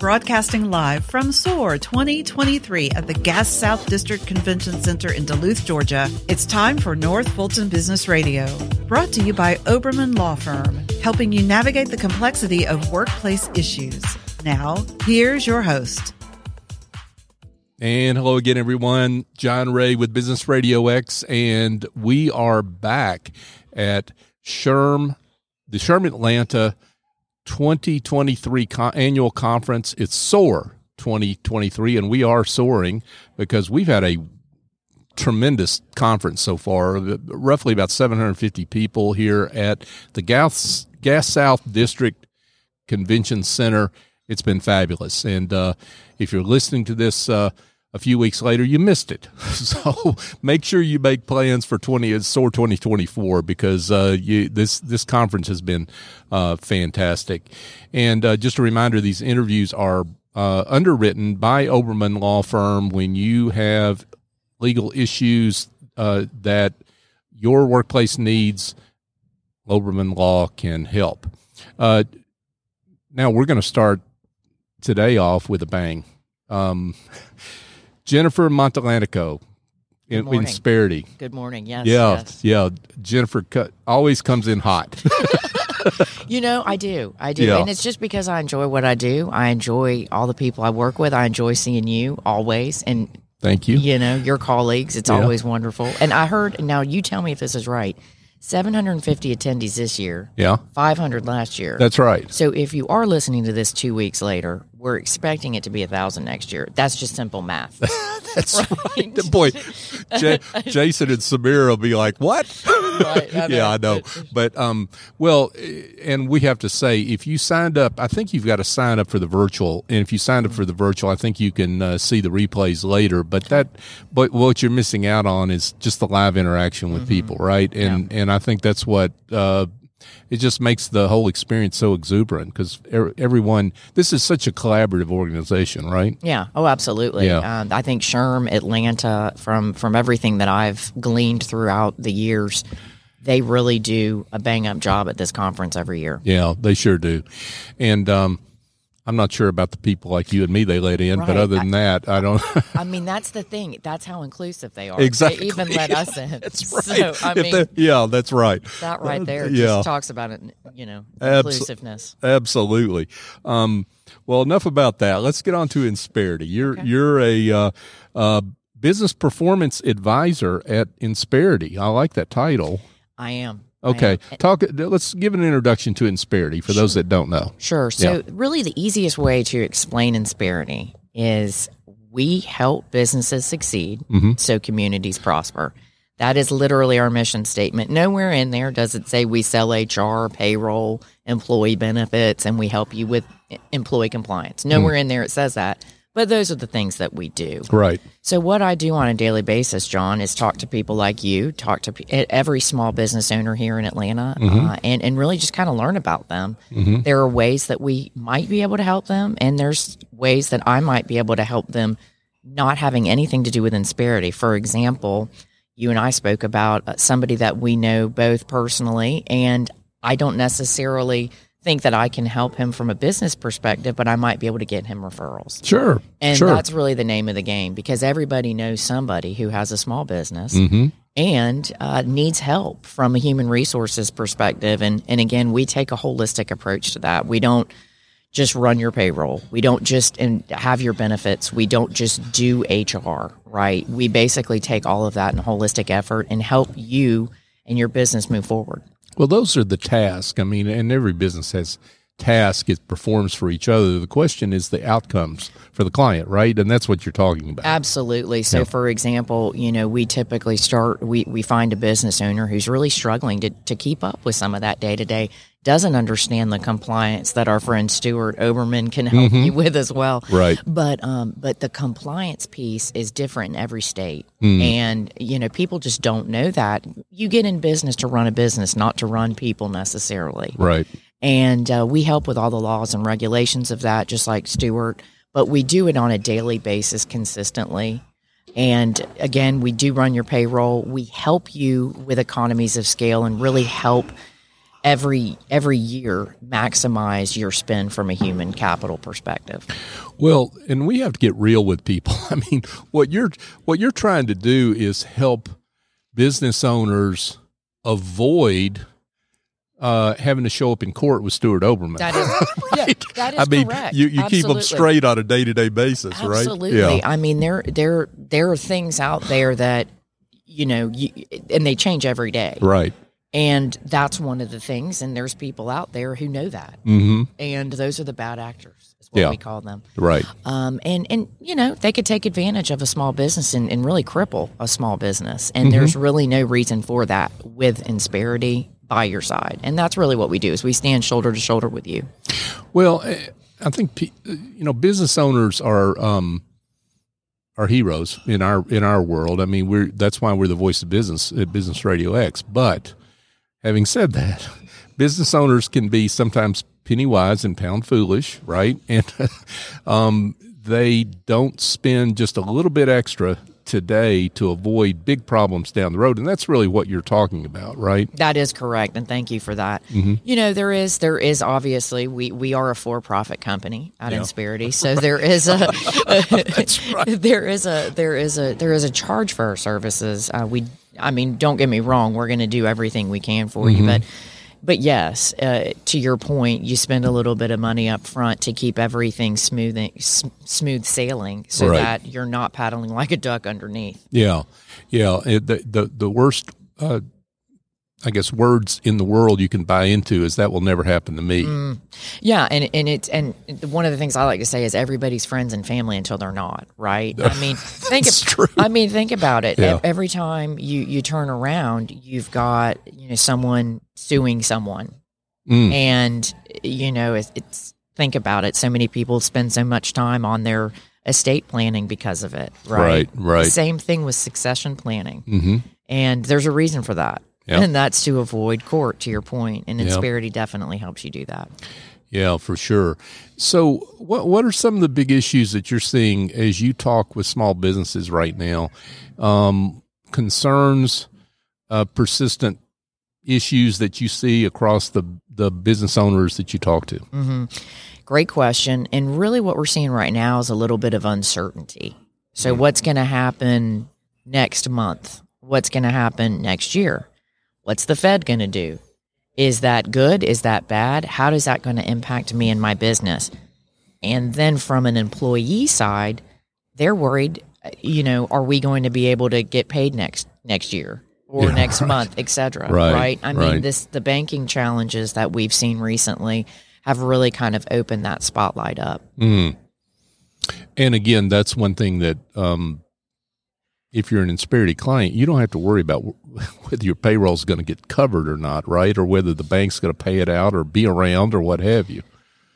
broadcasting live from SOAHR 2023 at the Gas South District Convention Center in Duluth, Georgia. It's time for North Fulton Business Radio, brought to you by Oberman Law Firm, helping you navigate the complexity of workplace issues. Now, here's your host. And hello again, everyone. John Ray with Business RadioX, and we are back at SHRM, the SHRM Atlanta 2023 co- annual conference. It's SOAHR 2023, and we are soaring because we've had a tremendous conference so far. Roughly about 750 people here at the Gas, Gas South District Convention Center. It's been fabulous. And uh, if you're listening to this, uh, a few weeks later, you missed it. So make sure you make plans for 20 SOAHR 2024 because uh, you, this this conference has been uh, fantastic. And uh, just a reminder, these interviews are uh, underwritten by Oberman Law Firm. When you have legal issues uh, that your workplace needs, Oberman Law can help. Uh, now we're going to start today off with a bang. Um, Jennifer Montellanico in, Insperity. Good morning. Yes. Yeah. yes. Yeah. Jennifer always comes in hot. you know, I do. I do. Yeah. And it's just because I enjoy what I do. I enjoy all the people I work with. I enjoy seeing you always. And Thank you. you know, your colleagues. It's Yeah. always wonderful. And I heard, now you tell me if this is right 750 attendees this year, Yeah. 500 last year. That's right. so if you are listening to this two weeks later, we're expecting it to be a thousand next year. That's just simple math. That's right. Boy, J- Jason and Samira will be like, "What?" Right, I yeah, I know. But um, well, and we have to say, if you signed up, I think you've got to sign up for the virtual. And if you signed up for the virtual, I think you can uh, see the replays later. But that, but what you're missing out on is just the live interaction with people, right? And and I think that's what. Uh, it just makes the whole experience so exuberant because everyone. This is such a collaborative organization, right? Yeah. Oh, absolutely. Yeah. Um, I think SHRM, Atlanta, from from everything that I've gleaned throughout the years, they really do a bang up job at this conference every year. Yeah, they sure do. And um, I'm not sure about the people like you and me they let in, but other than that, I don't. I mean, that's the thing. That's how inclusive they are. Exactly. They even let us in. that's right. So, I If mean, they- yeah, that's right. that right there yeah. just talks about it. You know, inclusiveness. Absolutely. Um, well, enough about that. Let's get on to Insperity. You're you're a uh, uh, business performance advisor at Insperity. I like that title. I am. Okay, am. talk. Let's give an introduction to Insperity for those that don't know. Sure. So, Yeah. really, the easiest way to explain Insperity is we help businesses succeed Mm-hmm. so communities prosper. That is literally our mission statement. Nowhere in there does it say we sell HR, payroll, employee benefits, and we help you with e- employee compliance. Nowhere Mm. in there it says that. But those are the things that we do. Right. So what I do on a daily basis, John, is talk to people like you, talk to pe- every small business owner here in Atlanta, uh, and and really just kind of learn about them. There are ways that we might be able to help them, and there's ways that I might be able to help them, not having anything to do with Insperity. For example, you and I spoke about uh, somebody that we know both personally, and I don't necessarily think that I can help him from a business perspective, but I might be able to get him referrals. Sure. And sure. that's really the name of the game because everybody knows somebody who has a small business Mm-hmm. and uh, needs help from a human resources perspective. And, and again, we take a holistic approach to that. We don't just run your payroll. We don't just and have your benefits. We don't just do HR, right? We basically take all of that in a holistic effort and help you and your business move forward. Well, those are the tasks. I mean, and every business has tasks it performs for each other. The question is the outcomes for the client, right? And that's what you're talking about. Absolutely. So, for example, you know, we typically start, we, we find a business owner who's really struggling to, to keep up with some of that day to day, doesn't understand the compliance that our friend Stuart Oberman can help you with as well. Right. But, um, but the compliance piece is different in every state. Hmm. And, you know, people just don't know that. You get in business to run a business, not to run people necessarily Right. And uh, we help with all the laws and regulations of that, just like Stuart. But we do it on a daily basis consistently. And again, we do run your payroll. We help you with economies of scale and really help every every year maximize your spend from a human capital perspective. Well, and we have to get real with people. I mean, what you're what you're trying to do is help business owners avoid uh, having to show up in court with Stuart Oberman. That is, yeah, that is I mean, correct. you, you keep them straight on a day to day basis, right? Absolutely. right? I mean, there there there are things out there that you know, you, and they change every day. Right. And that's one of the things. And there's people out there who know that. Mm-hmm. And those are the bad actors, is what Yeah. we call them. Right. Um, and, and, you know, they could take advantage of a small business and, and really cripple a small business. Mm-hmm. And there's really no reason for that with Insperity by your side. And that's really what we do is we stand shoulder to shoulder with you. Well, eh, I think you know business owners are um, are heroes in our in our world. I mean, we're that's why we're the voice of business at Business RadioX. But having said that, business owners can be sometimes penny wise and pound foolish, right? And um, they don't spend just a little bit extra today to avoid big problems down the road, and that's really what you're talking about, right? That is correct, and thank you for that. Mm-hmm. You know, there is there is obviously we we are a for profit company at Yeah. Insperity, so there is a That's right. there is a there is a there is a charge for our services. Uh, we, I mean, don't get me wrong, we're going to do everything we can for Mm-hmm. you, but. But yes, uh, to your point, you spend a little bit of money up front to keep everything smooth, s- smooth sailing, so Right. that you're not paddling like a duck underneath. Yeah, yeah. It, the, the the worst, uh, I guess, words in the world you can buy into is that will never happen to me. Mm. Yeah, and and it's and one of the things I like to say is everybody's friends and family until they're not, right? I mean, think of, true. I mean, think about it. Yeah. Every time you you turn around, you've got you know someone suing someone, Mm. and you know it's, it's think about it. So many people spend so much time on their estate planning because of it, right? Right, right. Same thing with succession planning, hmm and there's a reason for that. Yeah. And that's to avoid court, to your point. And. Insperity definitely helps you do that. Yeah, for sure. So, what what are some of the big issues that you're seeing as you talk with small businesses right now? Um, concerns, uh, persistent issues that you see across the the business owners that you talk to. hmm Great question. And really, what we're seeing right now is a little bit of uncertainty. So, what's going to happen next month? What's going to happen next year? What's the Fed going to do? Is that good? Is that bad? How is that going to impact me and my business? And then from an employee side, they're worried, uh, you know, are we going to be able to get paid next next year or Yeah, next right. month, et cetera, Right, right? I mean, this the banking challenges that we've seen recently have really kind of opened that spotlight up. Mm. And again, that's one thing that um, if you're an Insperity client, you don't have to worry about whether your payroll is going to get covered or not, right? Or whether the bank's going to pay it out or be around or what have you.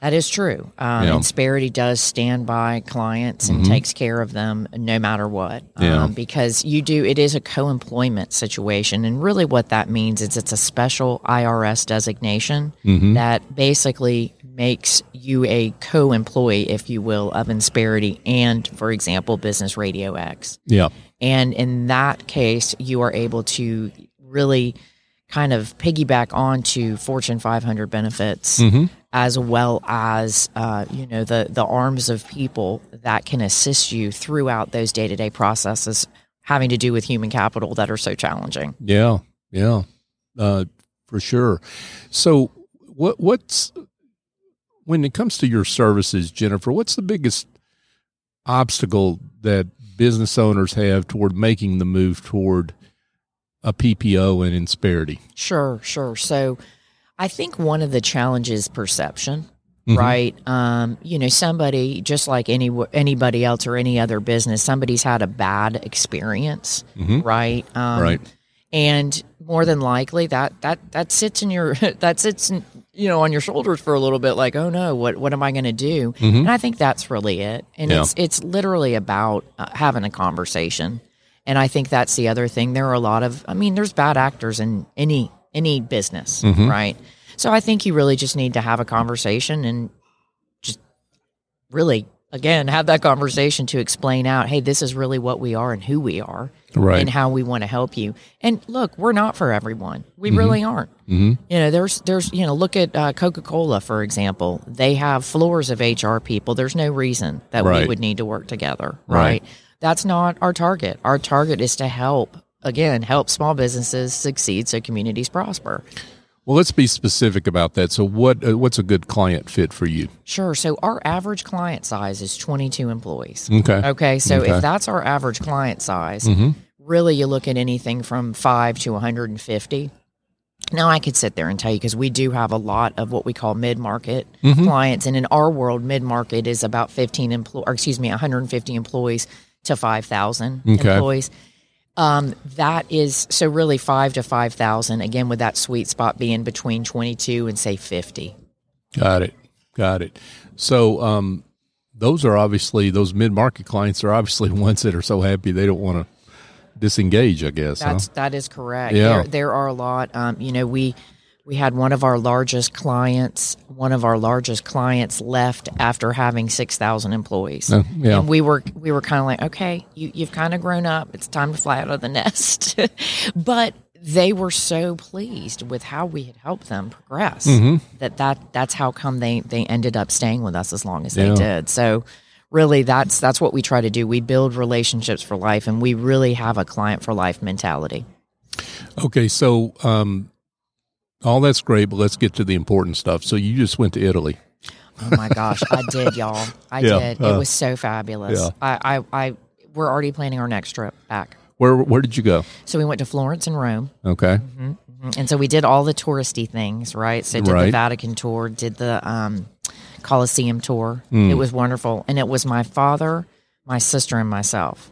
That is true. Um, Yeah. Insperity does stand by clients and takes care of them no matter what. Yeah. Um, because you do, it is a co employment situation. And really, what that means is it's a special IRS designation that basically makes you a co employee, if you will, of Insperity and, for example, Business RadioX. Yeah. And in that case, you are able to really kind of piggyback onto Fortune 500 benefits as well as uh, you know the the arms of people that can assist you throughout those day to day processes having to do with human capital that are so challenging. Yeah. Yeah. Uh, for sure. So, what what's when it comes to your services, Jennifer? What's the biggest obstacle that business owners have toward making the move toward a PEO and Insperity? Sure, sure. So I think one of the challenges perception. Mhm. Right, um, you know, somebody just like any anybody else or any other business, somebody's had a bad experience, Mhm. right? Um, Right. and more than likely that that that sits in your that sits in, you know on your shoulders for a little bit like oh no what what am i going to do and i think that's really it. And Yeah. it's it's literally about uh, having a conversation. And i think that's the other thing. There are a lot of i mean there's bad actors in any any business right? So i think you really just need to have a conversation and just really again have that conversation to explain out hey this is really what we are and who we are Right. and how we want to help you. And look we're not for everyone. We Mm-hmm. really aren't. You know there's there's you know look at uh, Coca-Cola for example. They have floors of hr people. There's no reason that Right. we would need to work together Right. right? That's not our target. Our target is to help again help small businesses succeed so communities prosper Well, let's be specific about that. So, what uh, what's a good client fit for you? Sure. So our average client size is 22 employees. Okay. Okay. So Okay. if that's our average client size, Mm-hmm. really you look at anything from five to 150. Now I could sit there and tell you because we do have a lot of what we call mid market Mm-hmm. clients, and in our world, mid market is about 15 employees, or excuse me, 150 employees to 5,000 Okay. employees. Um, that is so really five to 5,000. Again, with that sweet spot being between 22 and say 50. Got it. Got it. So, um, those are obviously those mid market clients are obviously ones that are so happy they don't want to disengage. I guess. huh? That's that is correct. Yeah. There, there are a lot. Um, you know, we we had one of our largest clients. One of our largest clients left after having six thousand employees. Uh, yeah. And we were we were kind of like, okay, you you've kind of grown up. It's time to fly out of the nest. but they were so pleased with how we had helped them progress Mm-hmm. that that that's how come they they ended up staying with us as long as they did. So really that's that's what we try to do. We build relationships for life and we really have a client for life mentality. Okay. So, um, all that's great, but let's get to the important stuff. So, you just went to Italy. Oh my gosh, I did, y'all. I Yeah, did. uh, it was so fabulous. yeah. I, I, I, we're already planning our next trip back. Where Where did you go? So we went to Florence and Rome, Okay. and so we did all the touristy things, right? So did Right. the Vatican tour, did the um, Colosseum tour. Hmm. It was wonderful, and it was my father, my sister, and myself.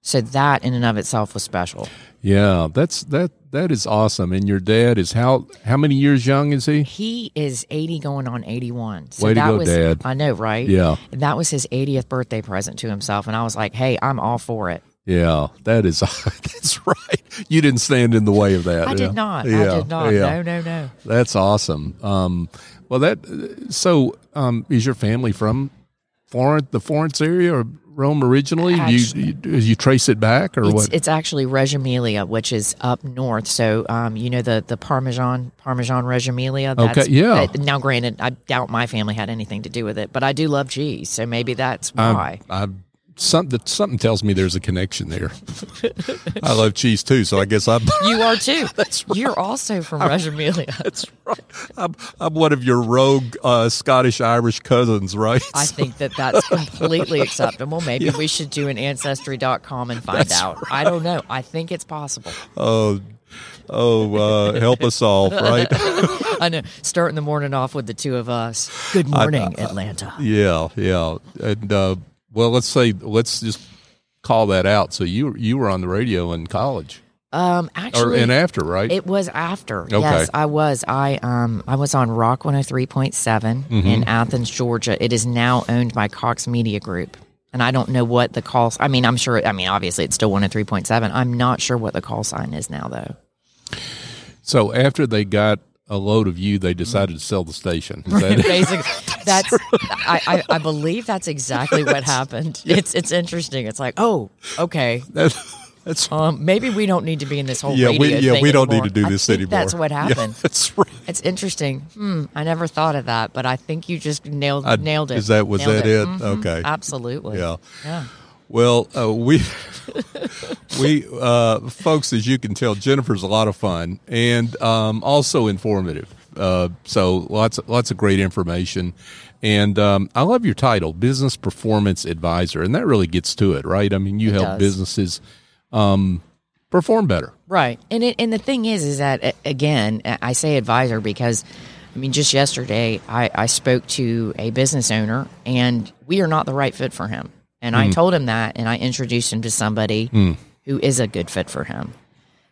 So that in and of itself was special. Yeah, that's that. That is awesome. And your dad is how how many years young is he? He is eighty, going on eighty-one. So Way to that go, was, Dad. I know, right? Yeah. And that was his 80th birthday present to himself, and I was like, "Hey, I'm all for it." Yeah, that is that's right. You didn't stand in the way of that. I yeah. did not. Yeah, I did not. yeah. No, no, no. That's awesome. Um, well, that so um, is your family from Florence, the Florence area, or Rome originally? Actu- you, you you trace it back, or It's, what? it's actually Reggio Emilia, which is up north. So, um, you know the the Parmesan Parmesan Reggio Emilia. Okay, yeah. that- now, granted, I doubt my family had anything to do with it, but I do love cheese, so maybe that's why. I something something tells me there's a connection there. I love cheese too, so I guess I'm. you are too. that's right. You're also from Reggio Emilia. That's right. I'm, I'm one of your rogue uh, Scottish Irish cousins, right? I think that that's completely acceptable. Maybe we should do an ancestry.com and find out. I don't know. I think it's possible. oh, oh, uh, help us all, right? I know. Starting the morning off with the two of us. Good morning, Atlanta. Yeah, yeah, and uh, well, let's say let's just call that out. So you you were on the radio in college, Um, or actually, and after, right? It was after. Okay. Yes, I was. I um I was on Rock 103.7 Mm-hmm. in Athens, Georgia. It is now owned by Cox Media Group. And I don't know what the call I mean, I'm sure I mean obviously it's still 103.7. I'm not sure what the call sign is now though. so after they got a load of you, they decided to sell the station. That? Basically, that's I, I, I believe that's exactly what happened. It's it's interesting. It's like, oh, okay. That's, that's Um, maybe we don't need to be in this whole yeah, we yeah we don't anymore. need to do I this think anymore. That's what Yeah, happened. that's right. It's interesting. Hmm. I never thought of that, but I think you just nailed I- nailed it. is that- was Nailed that it? Mhm. Okay. Absolutely. Yeah. Yeah. Well, uh, we we uh, folks, as you can tell, Jennifer's a lot of fun and um, also informative. Uh, so lots lots of great information, and um, I love your title, Business Performance Advisor, and that really gets to it, right? I mean, you help does. businesses um, perform better. Right. And it, and the thing is, is that again, I say advisor because, I mean, just yesterday I, I spoke to a business owner and we are not the right fit for him. And Hmm. I told him that and I introduced him to somebody who is a good fit for him.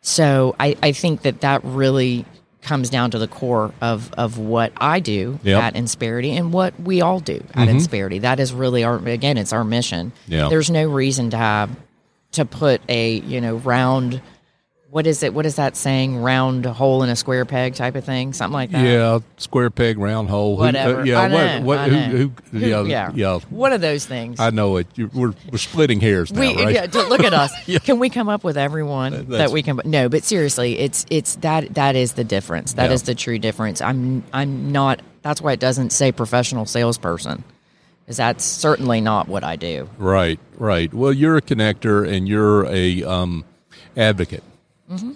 So I, I think that that really comes down to the core of, of what I do Yep. at Insperity and what we all do at Insperity. That is really our, again, it's our mission. Yeah. There's no reason to have, to put a, you know, round, what is it? What is that saying? Round hole in a square peg type of thing, something like that. Yeah, square peg, round hole. Who- uh, Whatever. yeah, know, what, what, who, who, Who- yeah, yeah. yeah. One of those things. I know it. You, we're we're splitting hairs now, we right? yeah, look at us. Can we come up with everyone That's- that we can? No, but seriously, it's it's that that is the difference. That is Yeah. the true difference. I'm I'm not. That's why it doesn't say professional salesperson, because that's certainly not what I do. Right, right. Well, you're a connector and you're a um, advocate.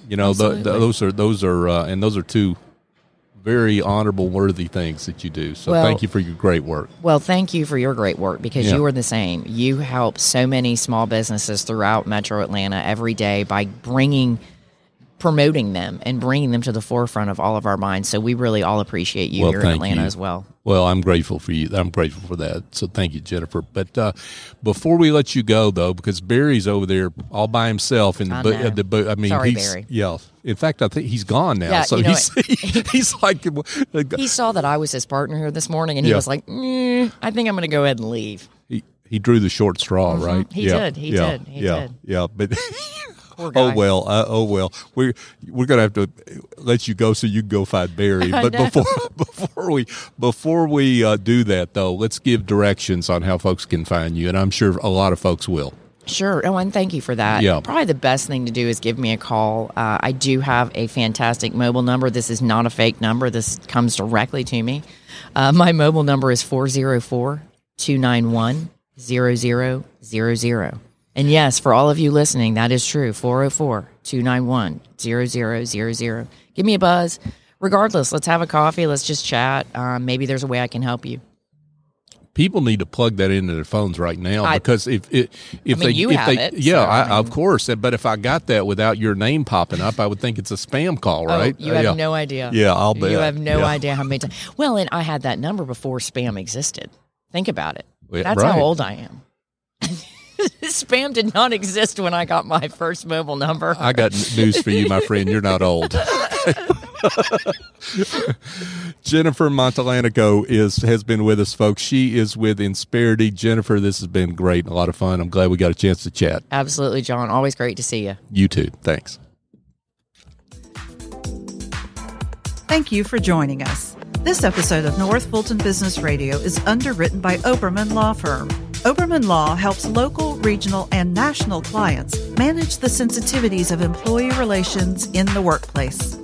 You know, the, the, Mm-hmm. those are those are uh, and those are two very honorable, worthy things that you do. So Well- thank you for your great work. Well, thank you for your great work because Yeah. you are the same. You help so many small businesses throughout Metro Atlanta every day by bringing, promoting them and bringing them to the forefront of all of our minds. So we really all appreciate you Well, here in Atlanta you. as well. Well, I'm grateful for you. I'm grateful for that. So thank you, Jennifer. But uh, before we let you go, though, because Barry's over there all by himself in the I uh, the I mean, Sorry, he's Barry. yeah. In fact, I think he's gone now. Yeah, so you know he's he's like He saw that I was his partner here this morning, and he Yeah. was like, mm, "I think I'm going to go ahead and leave." he, he drew the short straw, right? Mm-hmm. He yeah, did. He yeah, did. He yeah, did. Yeah, but oh well, uh, oh well. We're we're gonna have to let you go so you can go find Barry. But before before we before we uh, do that, though, let's give directions on how folks can find you, and I'm sure a lot of folks will. Sure. Oh, and thank you for that. Yeah. Probably the best thing to do is give me a call. Uh, I do have a fantastic mobile number. This is not a fake number, this comes directly to me. Uh, my mobile number is 404 291 0000. And yes, for all of you listening, that is true 404 291 0000. Give me a buzz. Regardless, let's have a coffee. Let's just chat. Um, maybe there's a way I can help you. People need to plug that into their phones right now I- because if if, if mean, they you if have they it, yeah so, I, I mean- of course but if I got that without your name popping up I would think it's a spam call right Oh, you have yeah. no idea. Yeah, I'll bet. You have no Yeah. idea how many times. Well, and I had that number before spam existed. Think about it. That's right. how old I am. spam did not exist when I got my first mobile number. I got news for you, my friend. You're not old. Jennifer Montellanico is has been with us, folks. She is with Insperity. Jennifer, this has been great, and a lot of fun. I'm glad we got a chance to chat. Absolutely, John. Always great to see you. You too. Thanks. Thank you for joining us. This episode of North Fulton Business Radio is underwritten by Oberman Law Firm. Oberman Law helps local, regional, and national clients manage the sensitivities of employee relations in the workplace.